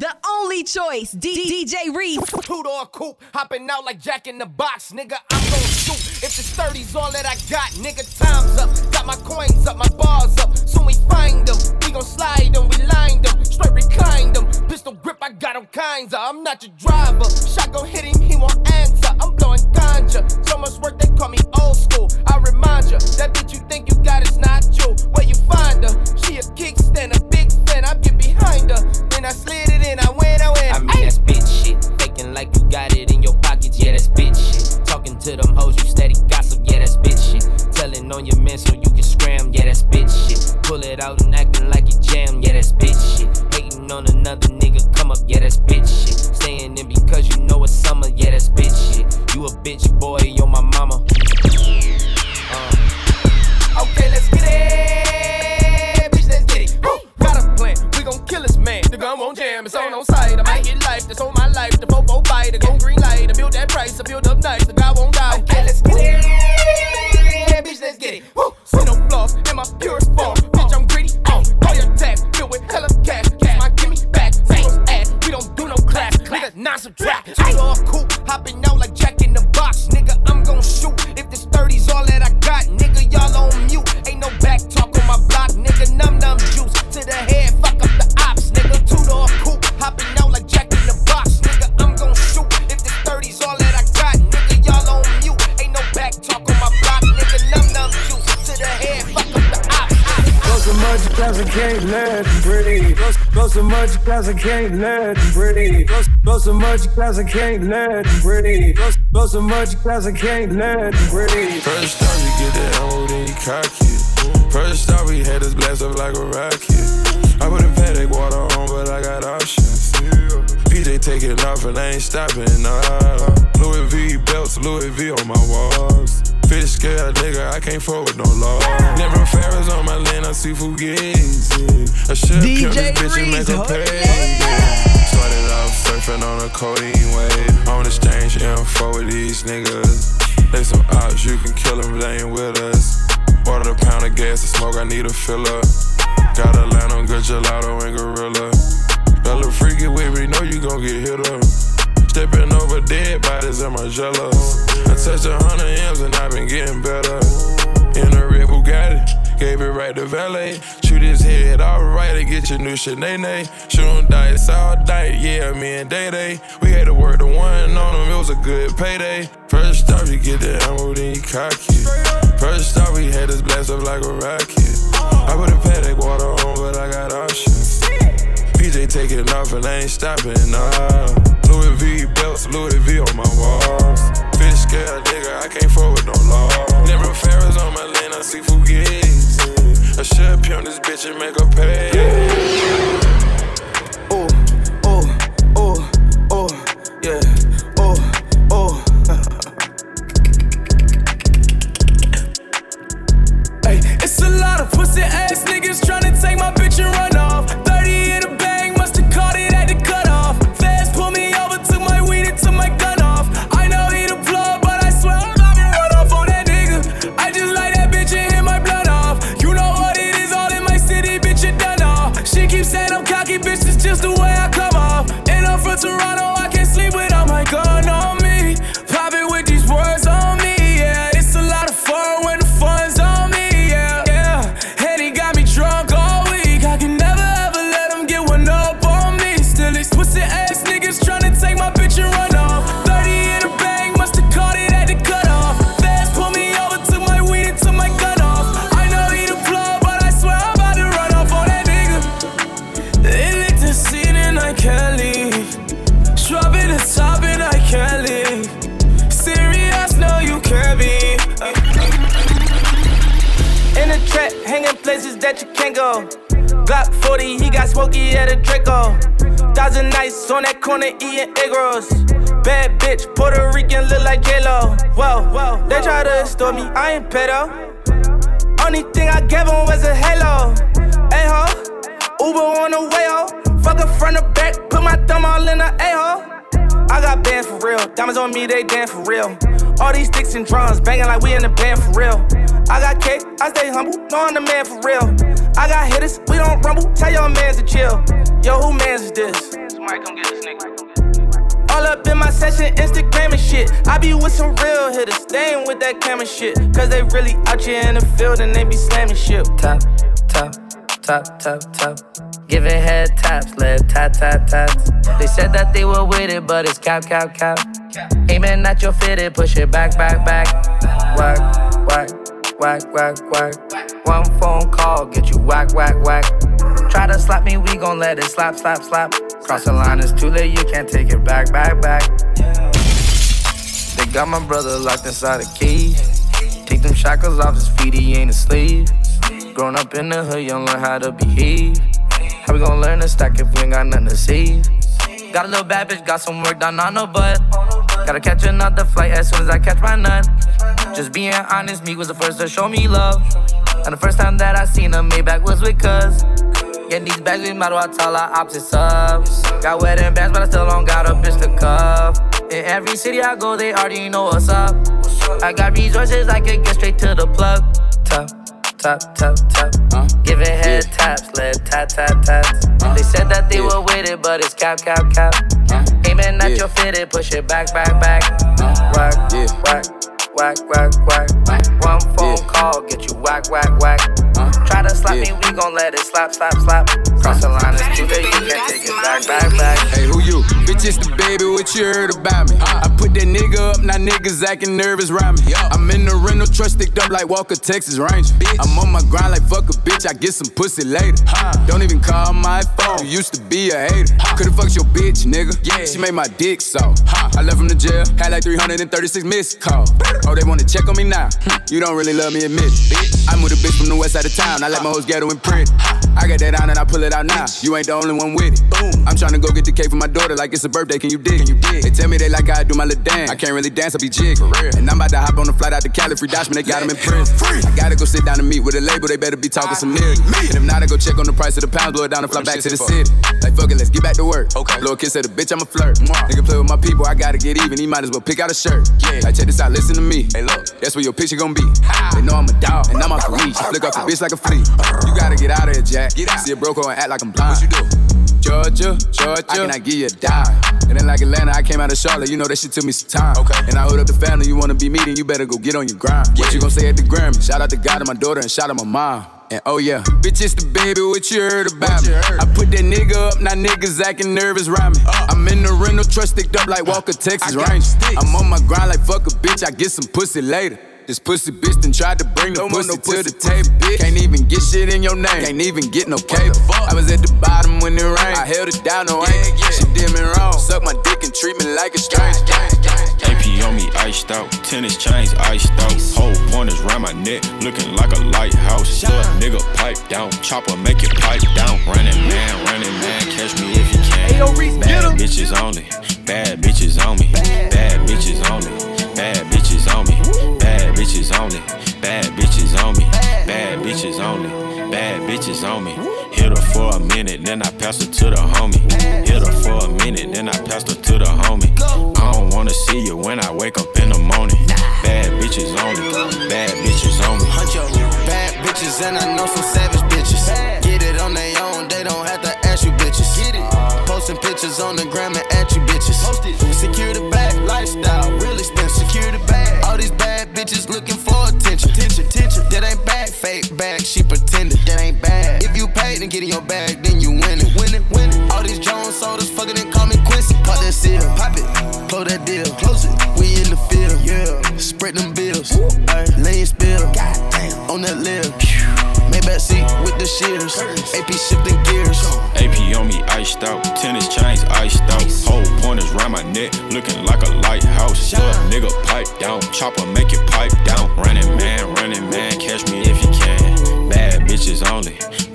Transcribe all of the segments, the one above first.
The only choice, D- DJ Reese. Two door coupe, hopping out like Jack in the Box, nigga. I'm gon' shoot. If the 30's all that I got, nigga, time's up. Got my coins up, my bars up. Soon we find them. We gon' slide them, we lined them. Straight reclined them. Pistol grip, I got them kinds of. I'm not your driver. Shot gon' hit him, he won't answer. I'm blowing ganja. So much work, they call me old school. I remind ya, that bitch you think you got is not you. Where you find her? She a kickstand, I slid it in, I went, I. I mean, that's bitch shit. Faking like you got it in your pockets, yeah, that's bitch shit. Talking to them hoes, you steady gossip, yeah, that's bitch shit. Telling on your man so you can scram, yeah, that's bitch shit. Pull it out and acting like you jam, yeah, that's bitch shit. Hating on another nigga, come up, yeah, that's bitch shit. Staying in because you know it's summer, yeah, that's bitch shit. You a bitch boy, build up nice. The guy won't die. Much class I can't let them breathe. Go so much class I can't let them breathe. Go so much class I can't let them breathe. First off, you get that ammo, then you cock it. First off, we had this blast up like a rocket. I put a Patek water on, but I got options. PJ taking off and I ain't stopping, nah. Louis V belts, Louis V on my walls. Fish scale, nigga, I can't with no law. Never Ferris on my land, I see Fugazi. I should pimp this bitch and make her pay. Started off surfing on a codeine wave. On exchange info with these niggas. They some ops, you can kill them, they ain't with us. Ordered a pound of gas to smoke, I need a fill up. Got a line on good gelato and gorilla. Little freaky with me, know you gon' get hit up. Stepping over dead bodies in my jello. I touched a hundred M's and I've been getting better. In a red Bugatti, gave it right to valet. Shoot his head alright to get your new Sinead. Shoot dice all night, yeah, me and Day Day. We had to work the one on him, it was a good payday. First off, you get the ammo, then you cock it. First off, we had this blast up like a rocket. I put a Patek water on, but I got options. PJ taking off and I ain't stopping, nah. Louis V belts, Louis V on my walls. Fish scale, nigga, I can't fuck with no law. Never Ferris on my lane, I see Fugazi. I should pimp this bitch and make her pay. Oh, oh, oh, oh, yeah, oh, oh. Hey, it's a lot of pussy ass niggas tryna take my bitch and run off. That you can't go. Glock 40, he got smoky at a Draco. Thousand nights on that corner eating egg rolls. Bad bitch, Puerto Rican, look like J-Lo. Whoa, whoa, they try to extort me, I ain't pedo. Only thing I gave him was a halo. Hey ho, Uber on the way ho. Fuck her front or back, put my thumb all in the a hole. I got bands for real. Diamonds on me, they dance for real. All these sticks and drums banging like we in the band for real. I got cake, I stay humble, know I'm the man for real. I got hitters, we don't rumble. Tell your mans to chill. Yo, who mans is this? Somebody come get this nigga. All up in my session, Instagram and shit. I be with some real hitters, they ain't with that camera shit. Cause they really out here in the field and they be slamming shit. Top, top, top, top, top. Giving head taps, led tat tat tats. They said that they were with it, but it's cap cap cap. Aiming at your fitted, push it back back back. Whack whack whack whack whack. One phone call, get you whack whack whack. Try to slap me, we gon' let it slap slap slap. Cross the line, it's too late, you can't take it back back back. They got my brother locked inside a cage. Take them shackles off his feet, he ain't a slave. Grown up in the hood, young learn how to behave. How we gon' learn to stack if we ain't got nothing to save? Got a little bad bitch, got some work done on her butt. Gotta catch another flight as soon as I catch my nut. Just being honest, me was the first to show me love. And the first time that I seen a Maybach was with cuz. Getting these bags, we as well tell our opposites up. Got wedding bands, but I still don't got a bitch to cuff. In every city I go, they already know what's up. I got resources, I could get straight to the plug. Tough tap, tap, tap. Uh, Giving head yeah. taps, led tap, tap, taps. Uh, they said that they yeah. were with it, but it's cap, cap, cap. Uh, Aiming at yeah. your fitted, push it back, back, back. Uh, whack, yeah. whack, whack, whack, whack. One phone call, get you whack, whack, whack. Try to slap me, we gon' let it slap, slap, slap. Cross the line, it's too late, you can't take it back, back, back. Hey, who you? Bitch, it's the baby, what you heard about me? I put that nigga up, now niggas acting nervous around me. I'm in the rental truck, sticked up like Walker, Texas Ranger. I'm on my grind like fuck a bitch, I get some pussy later. Don't even call my phone, you used to be a hater. Could've fucked your bitch, nigga. Yeah, she made my dick so. I left from the jail, had like 336 missed calls. Oh, they wanna check on me now? You don't really love me, admit it. I'm with a bitch from the west side of town, I let my hoes ghetto and print. I got that on and I pull it out now. You ain't the only one with it. Boom. I'm trying to go get the cake for my daughter like it's a birthday. Can you dig? Can you dig? They tell me they like I do my little dance. I can't really dance, I be jig. For. And I'm about to hop on the flight out to Cali, free Dashman, they got him in prison. Free. I gotta go sit down and meet with a label, they better be talking some ah, niggas. And if not, I go check on the price of the pounds, blow it down and fly back to the city. Like fuck it, let's get back to work. Okay. Little kid said a bitch, I'm a flirt. Nigga play with my people, I gotta get even. He might as well pick out a shirt. Yeah. Like check this out, listen to me. Hey look, that's where your picture gonna be. They know I'm a dog, and I'm off the leash. Flick off the bitch like a flea. You gotta get out of here, Jack. Get out. See a broke and act like I'm blind. What you do? Georgia, Georgia, I cannot give you a dime. And then like Atlanta, I came out of Charlotte, you know that shit took me some time. Okay. And I hold up the family, you wanna be meeting? you better go get on your grind. Yeah. What you gonna say at the Grammy? Shout out to God and my daughter, and shout out my mom. And oh yeah, bitch, it's the baby, what you heard about me? Heard? I put that nigga up, now niggas acting nervous around me. Uh, I'm in the rental truck sticked up like Walker, Texas Ranger. I'm on my grind like fuck a bitch, I get some pussy later. This pussy bitch done tried to bring the pussy, no pussy to the table, bitch. Can't even get shit in your name. Can't even get no cable. I was at the bottom when it rained. I held it down, no yeah, ain't. Yeah. She did me wrong. Suck my dick and treat me like a stranger. AP on me iced out, tennis chains iced out. Whole pointers round my neck, looking like a lighthouse. Little nigga pipe down, chopper make it pipe down. Running man, running man, catch me if you can. Bad bitches only, bad bitches on me, bad bitches only, bitches only, bad bitches on me, bad bitches on only, bad bitches on me. Hit her for a minute, then I pass her to the homie.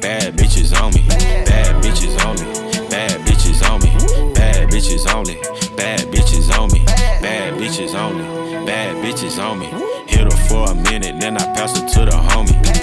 Bad bitches on me. Bad bitches only. Bad bitches on me. Bad bitches only. Bad bitches on me. Bad bitches only. Bad bitches on me. Hit her for a minute, then I pass her to the homie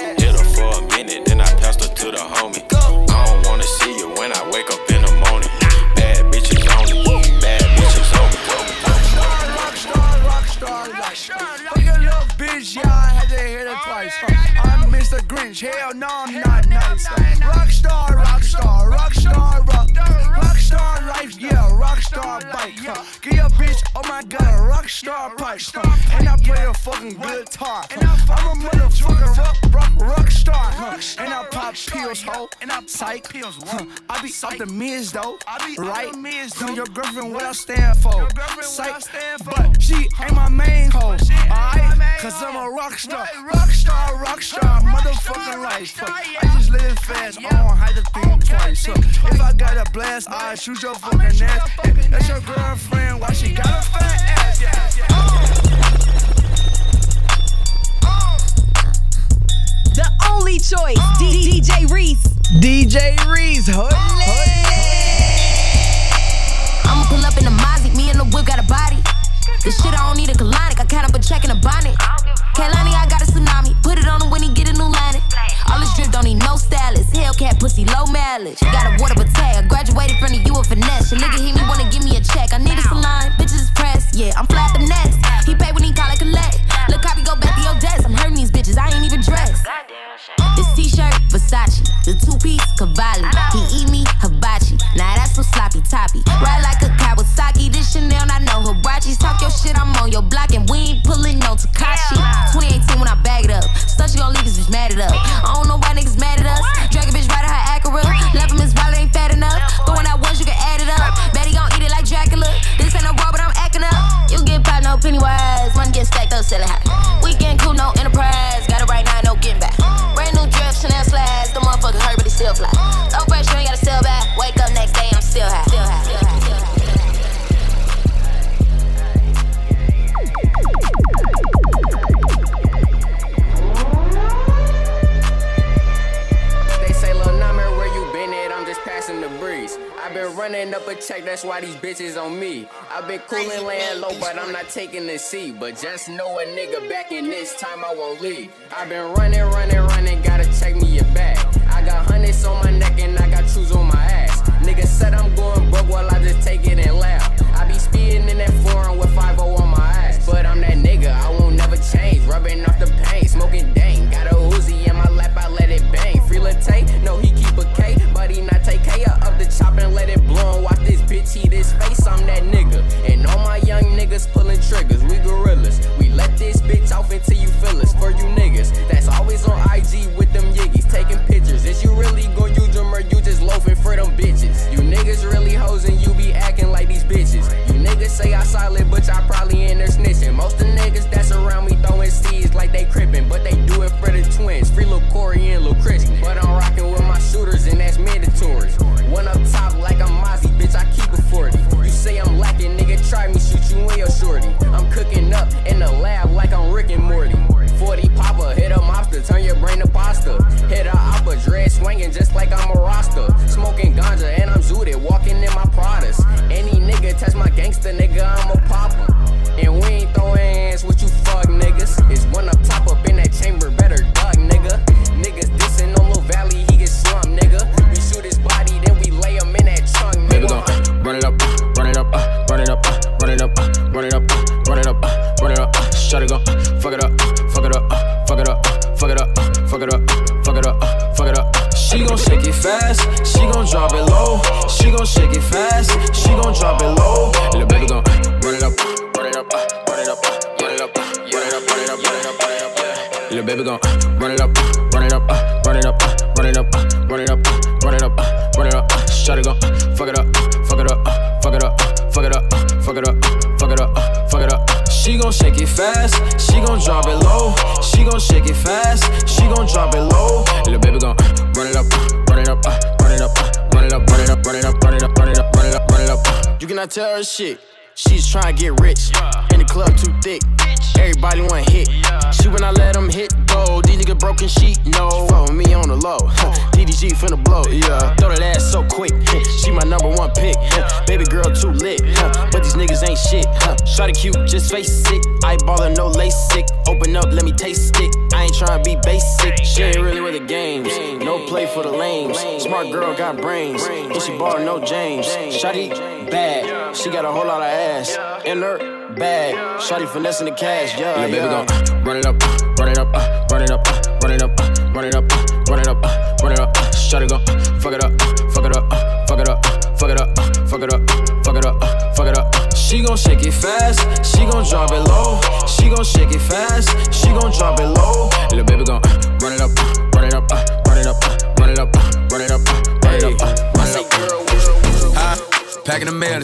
guitar. Huh? I'm a motherfucking rock, rock, rock star, huh? and I pop pills, ho, and I psych. pills. Huh? I be off the mids though, right? Tell your girlfriend what I stand for, psych, but she ain't my main hoe, alright? Cause I'm a rock star, rock star, rock star, motherfucking life. I just live fast, I don't have to think twice. If I got a blast, I shoot your fucking ass. That's your girlfriend, why she got a fat ass? The only choice, D- DJ Reese. DJ Reese, holy. I'ma pull up in the Mozzie, me and the whip got a body. This shit I don't need a colonic, I count up a check in a bonnet. Kalani, I got a tsunami, put it on him when he get a new line. All this drip don't need no stylist. Hellcat pussy, low mileage. Got a water tag. Graduated from the U of finesse. Your nigga hit me, wanna give me a check. I need a salon. Bitches is pressed. Yeah, I'm flat finesse. He pay when he call it collect. Look, copy, go back to your desk. I'm hurting these bitches. I ain't even dressed. This t-shirt, Versace. The two-piece, Cavalli. He eat me, hibachi. Now that's some sloppy toppy. Ride like a Kawasaki. This Chanel, I know Huaraches. Talk your shit, I'm on your block. And we ain't pulling no Tekashi. 2018 when I bag it up. Stuff she gon' leave us, bitch mad it up. That's why these bitches on me. I've been coolin' laying low, but I'm not taking the seat. But just know a nigga back in this time I won't leave. I've been running, running, running, gotta check me your back. I got hundreds on my neck and I got shoes on my ass. Nigga said I'm going broke while I just take it and low. Little baby gon' uh, run it up, uh, run it up, uh, run it up, uh, run it up, run it up, run it up, run it up, run it up, run it up, run it up. uh. You cannot tell her shit. She's trying to get rich. In the club too thick. Everybody want hit. She when I let them hit go. These niggas broken sheet, no. With me on the low. DDG finna blow, yeah. Throw that ass so quick. She my number one pick. Baby girl too lit. But these niggas ain't shit. Shotty cute, just face it. Eyeballer, no LASIK. Open up, let me taste it. I ain't tryna be basic. She ain't really with the games. No play for the lames. Smart girl got brains. And she bought no James. Shotty bad. She got a whole lot of ass in her bag. Shotty finessing the cash, yeah. Little baby yeah. gon' uh, run it up, uh, run it up, uh, run it up, uh, run it up, uh, run it up, uh, run it up, uh, run it up, uh, shut it gon' uh, fuck it up, uh, fuck it up, uh, fuck it up, uh, fuck it up, uh, fuck it up, uh, fuck it up, uh, fuck it up. uh. She She gon' shake it fast, she gon' drop it low. She gon' shake it fast, she gon' drop it low.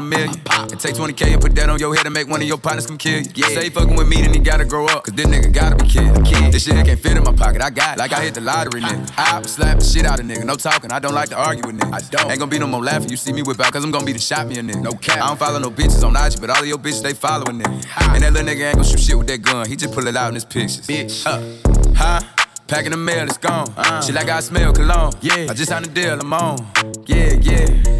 a million. And take 20k and put that on your head and make one of your partners come kill you. Yeah. Say fucking with me, then he gotta grow up. Cause this nigga gotta be kid. kid. This shit can't fit in my pocket. I got it. Like I hit the lottery, nigga. I slap the shit out of nigga. No talking. I don't like to argue with niggas. I don't. Ain't gonna be no more laughing. You see me whip out, cause I'm gonna be the shot me a nigga. No cap. I don't follow no bitches on IG, but all of your bitches, they following nigga. And that little nigga ain't gonna shoot shit with that gun. He just pull it out in his pictures. Bitch. Uh, huh? Packing the mail, it's gone. Uh, she like I smell cologne. Yeah. I just signed a deal, I'm on. Yeah, yeah.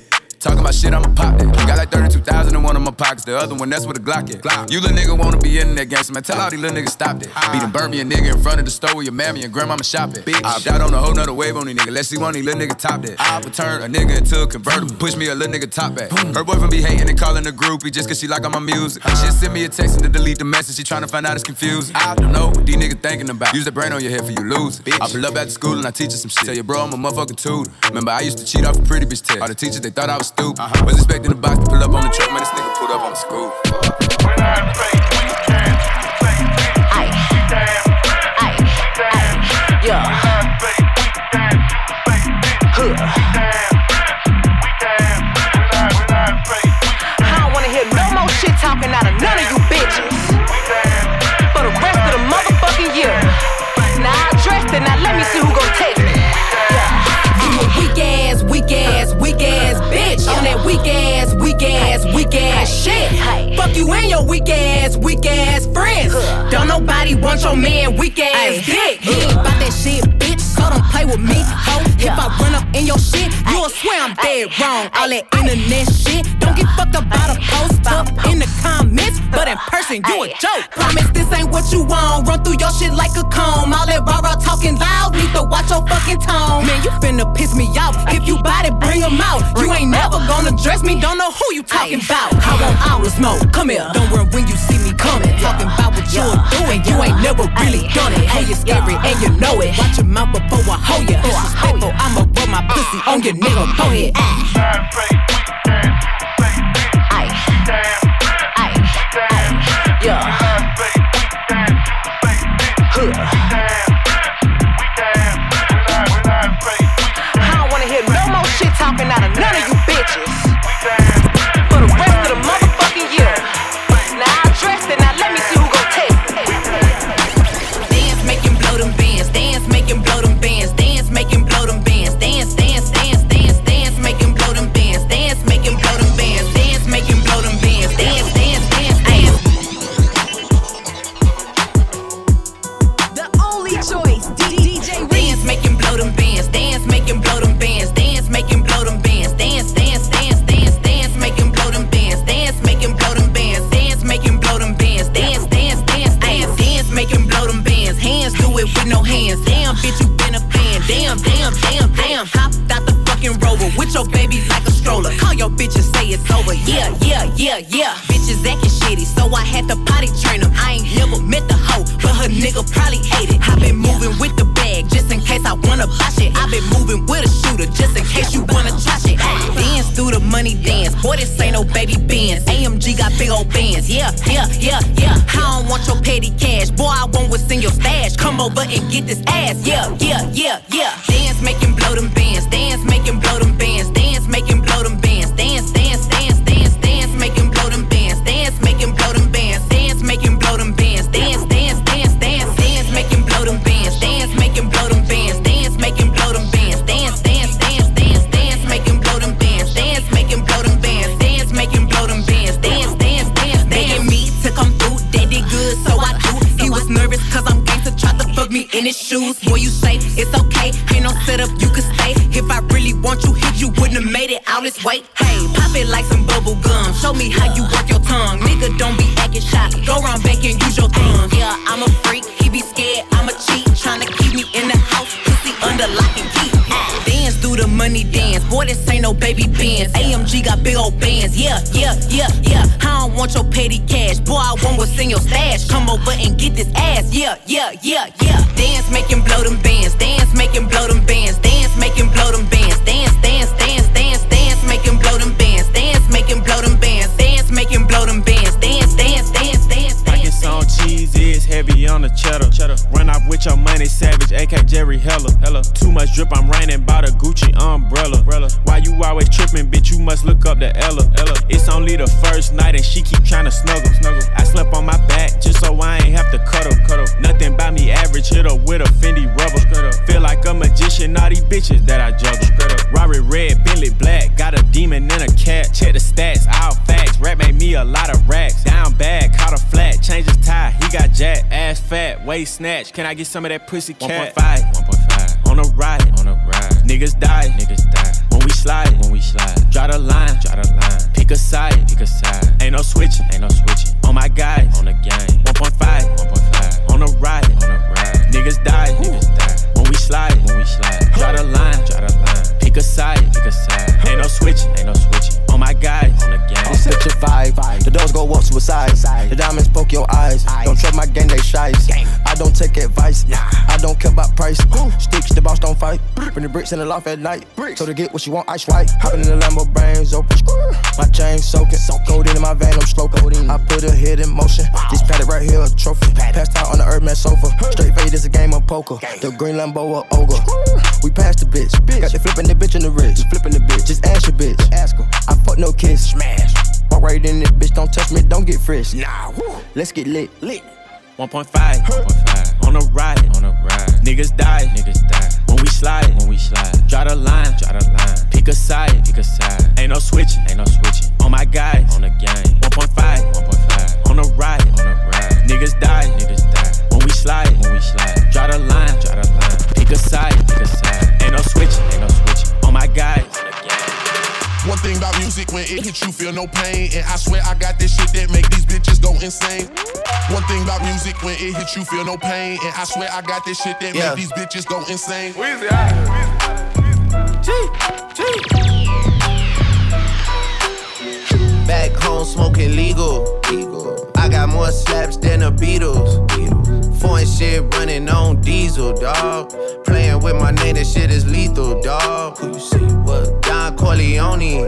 Talking about shit, I'ma pop that. Got like 32,000 in one of my pockets. The other one, that's where the Glock is. Glock. You little nigga wanna be in that gangster, man. Tell all these little niggas stop that. Beat ah. and burn me a nigga in front of the store where your mammy and grandmama shop at. Bitch. I out on a whole nother wave on these niggas. Let's see one of these little niggas top that. Ah. I would turn a nigga into a convertible. Push me a little nigga top back. Her boyfriend be hating and calling the groupie just cause she like all my music. She send me a text and to delete the message. She tryna find out it's confused. I don't know what these niggas thinking about. Use the brain on your head for you lose it. I pull up after school and I teach her some shit. Tell your bro I'm a motherfucking tutor. Remember I used to cheat off a pretty bitch test. All the teachers they thought I was stupid. Was expecting the box to pull up on the truck, man. This nigga pulled up on the school. I weak ass shit. Fuck you and your weak ass, weak ass friends. Don't nobody want your man weak ass dick. He ain't about that shit, bitch. So don't play with me, ho. If I run up in your shit, you'll swear I'm dead wrong. All that internet shit. Don't get fucked up by the post up in the comments, person you a joke. Promise this ain't what you want. Run through your shit like a comb. All that rah rah talking loud. Need to watch your fucking tone. Man, you finna piss me off. If you bout it, bring 'em out. You ain't never gonna dress me. Don't know who you talking about. I want all the smoke. Come here. Don't worry when you see me coming. Talking about what you're doing. You ain't never really done it. Hey, you're scary and you know it. Watch your mouth before I hold ya. Disrespectful, I'ma rub my pussy on your nigga. Go ahead. Yeah. Blow them waist snatch. Can I get some of that pussy cat? 1.5, 1.5. On a ride, on a ride. Niggas die, niggas die. When we slide, when we slide. Draw the line, draw the line. Pick a side, pick a side. Ain't no switching, ain't no switching. On my guys, on the gang. Take advice. Nah. I don't care about price. Sticks, the boss don't fight. Bring the bricks in the loft at night. So to get what you want, I swipe. Hopping in the Lambo, brains open. My chain soaking. Gold in my vein, I'm stroking. I put a hit in motion. This padded right here, a trophy. Passed out on the Earth man sofa. Straight fade is a game of poker. The green Lambo, a ogre. We passed the bitch. Got the flipping the bitch in the wrist. Just flipping the bitch. Just ask your bitch. Ask her. I fuck no kiss. Smash. Walk right in this bitch. Don't touch me. Don't get fresh. Nah. Let's get lit. Lit. 1.5, 1.5. On a ride, on a ride. Niggas die, niggas die. When we slide, when we slide. Draw the line, draw the line. Pick a side, pick a side. Ain't no switching, ain't no switching. On my guys, on the gang. 1.5, 1.5. On a ride, on a ride. Niggas die, niggas die. When we slide, when we slide. Draw the line, draw the line. Pick a side, pick a side. Ain't no switching, ain't no switching. On my guys, on the gang. One thing about music, when it hits you, feel no pain. And I swear I got this shit insane. One thing about music, when it hits you, feel no pain. And I swear I got this shit that Yeah. make these bitches go insane. Weezy, Back home smoking legal. I got more slaps than the Beatles. Foreign shit running on diesel, dog. Playing with my name, this shit is lethal, dog. Who you see? What? Don Corleone.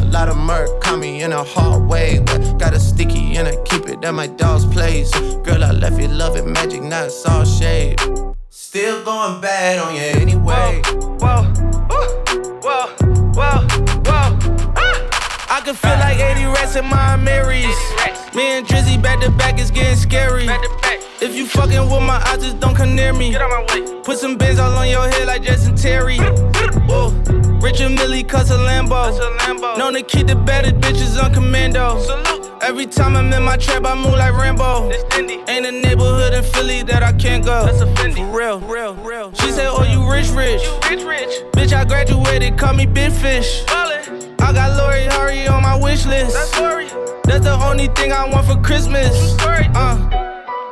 lot of murk caught me in a hard way. But got a sticky and I keep it at my dog's place. Girl, I left you loving magic, not all shade. Still going bad on you anyway. Whoa, whoa, whoa, whoa. whoa. Ah! I can feel like 80 rats in my Marys. Me and Drizzy back to back is getting scary. If you fucking with my eyes, just don't come near me. Get out my way. Put some bins all on your head like Jason Terry. Whoa. Richard Mille cuss a Lambo. Known to keep the baddest bitches on commando. Salute. Every time I'm in my trap, I move like Rambo. Ain't a neighborhood in Philly that I can't go. That's a Fendi. For real, real, real. She said, Oh, you rich, rich. rich, rich. Bitch, I graduated, call me Big Fish. I got Lori Harvey on my wish list. That's, That's the only thing I want for Christmas. Uh.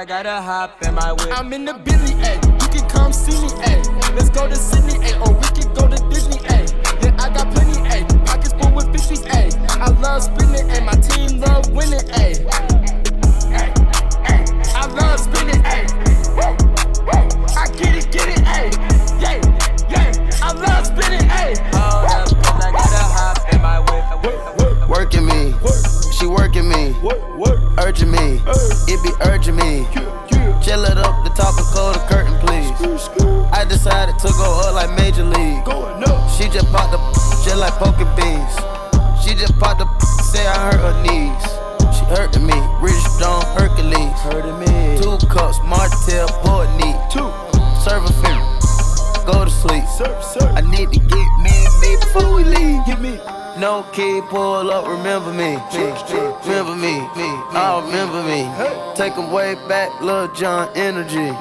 I gotta hop in my whip. I'm in the Bentley, ayy. You can come see me, ayy. Let's go to Sydney, ayy. Or oh, we remember me. Take 'em way back, Lil Jon energy.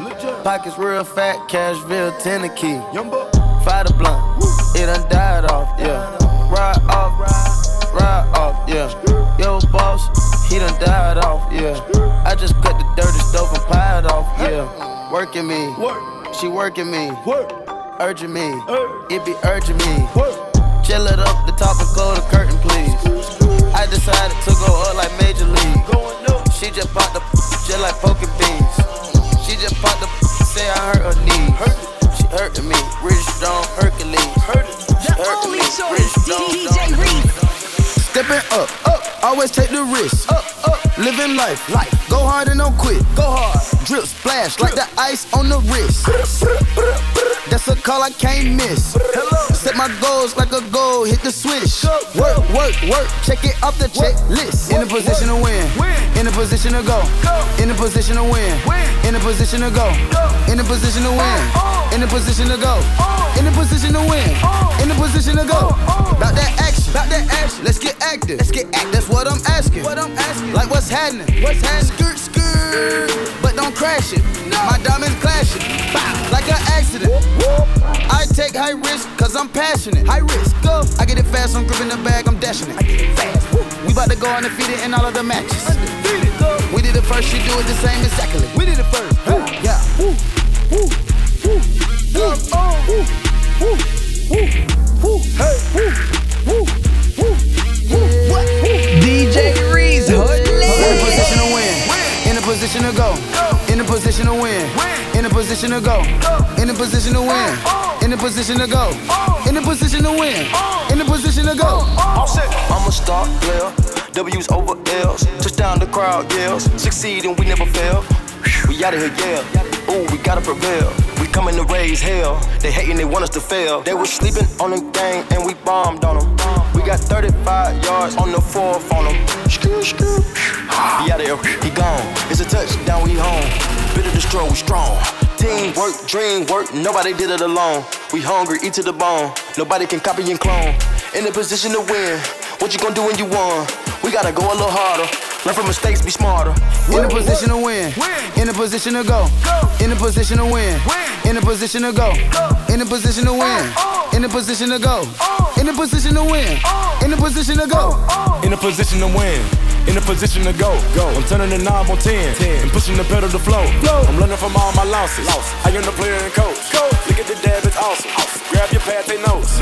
Pockets real fat, Cashville, Tennessee. Fire the blunt, it done died off, yeah. Ride off, ride off, yeah. Yo, boss, he done died off, yeah. I just cut the dirty stove and piled off, yeah. Working me, she working me, urging me, it be urging me. Chill it up, the top and close the curtain, please. I decided to go up like Major League. She just popped the just like poking beans. She just popped the say I hurt her knees. She hurting me, Rich Stone Hercules. She hurting me, Rich Stone. Stepping up, up, always take the risk. Up, up, living life, life. Go hard and don't quit. Go hard. Drip splash like the ice on the wrist. That's a call I can't miss. Set my goals like a goal, hit the switch. Work, work, work, check it off the checklist. In a position to win, in a position to go, in a position to win, win. in a position to go, in a position to win, in a position to go, in a position to win, oh, oh. in a position to go. Oh. About that action, about that action. Let's get active, let's get active. That's what I'm asking. What I'm asking. Like what's happening? What's happening? Skirt, skirt, but don't crash it. My diamonds cause I'm passionate. High risk, go. I get it fast, I'm gripping the bag, I'm dashing it. I get it fast. Woo. We about to go undefeated in all of the matches. Undefeated, go. We did it first, she do it the same exactly. We did it first. Woo. Yeah. Woo. Woo. Woo. Woo. Woo. Woo. Woo. Woo. Woo. Hey. Woo. Woo. Woo. Woo. What? Woo. DJ Reese, hood In a position to win. win. In a position to go. go position to win. In a position to go. In a position to win. In a position to go. In a position to win. In a position to go. I'm a star player. W's over L's. Touchdown, the crowd yells. Succeed and we never fail. We out of here, yeah. Ooh, we gotta prevail. We coming to raise hell. They hating, they want us to fail. They was sleeping on the gang and we bombed on them. We got 35 yards on the fourth on them. Bitter destroy, we strong. Teamwork, dream work, nobody did it alone. We hungry, eat to the bone. Nobody can copy and clone. In a position to win. What you gonna do when you won? We gotta go a little harder. Learn from mistakes, be smarter. In a position to win. In a position to go. In a position to win. In a position to go. In a position to win. In a position to go. In a position to win. In a position to go. In a position to win. In a position to go. Go. I'm turning the knob on 10, 10. and pushing the pedal to flow. I'm learning from all my losses. I am the player and coach. Look at the dab, it's awesome. Grab your pad, take notes.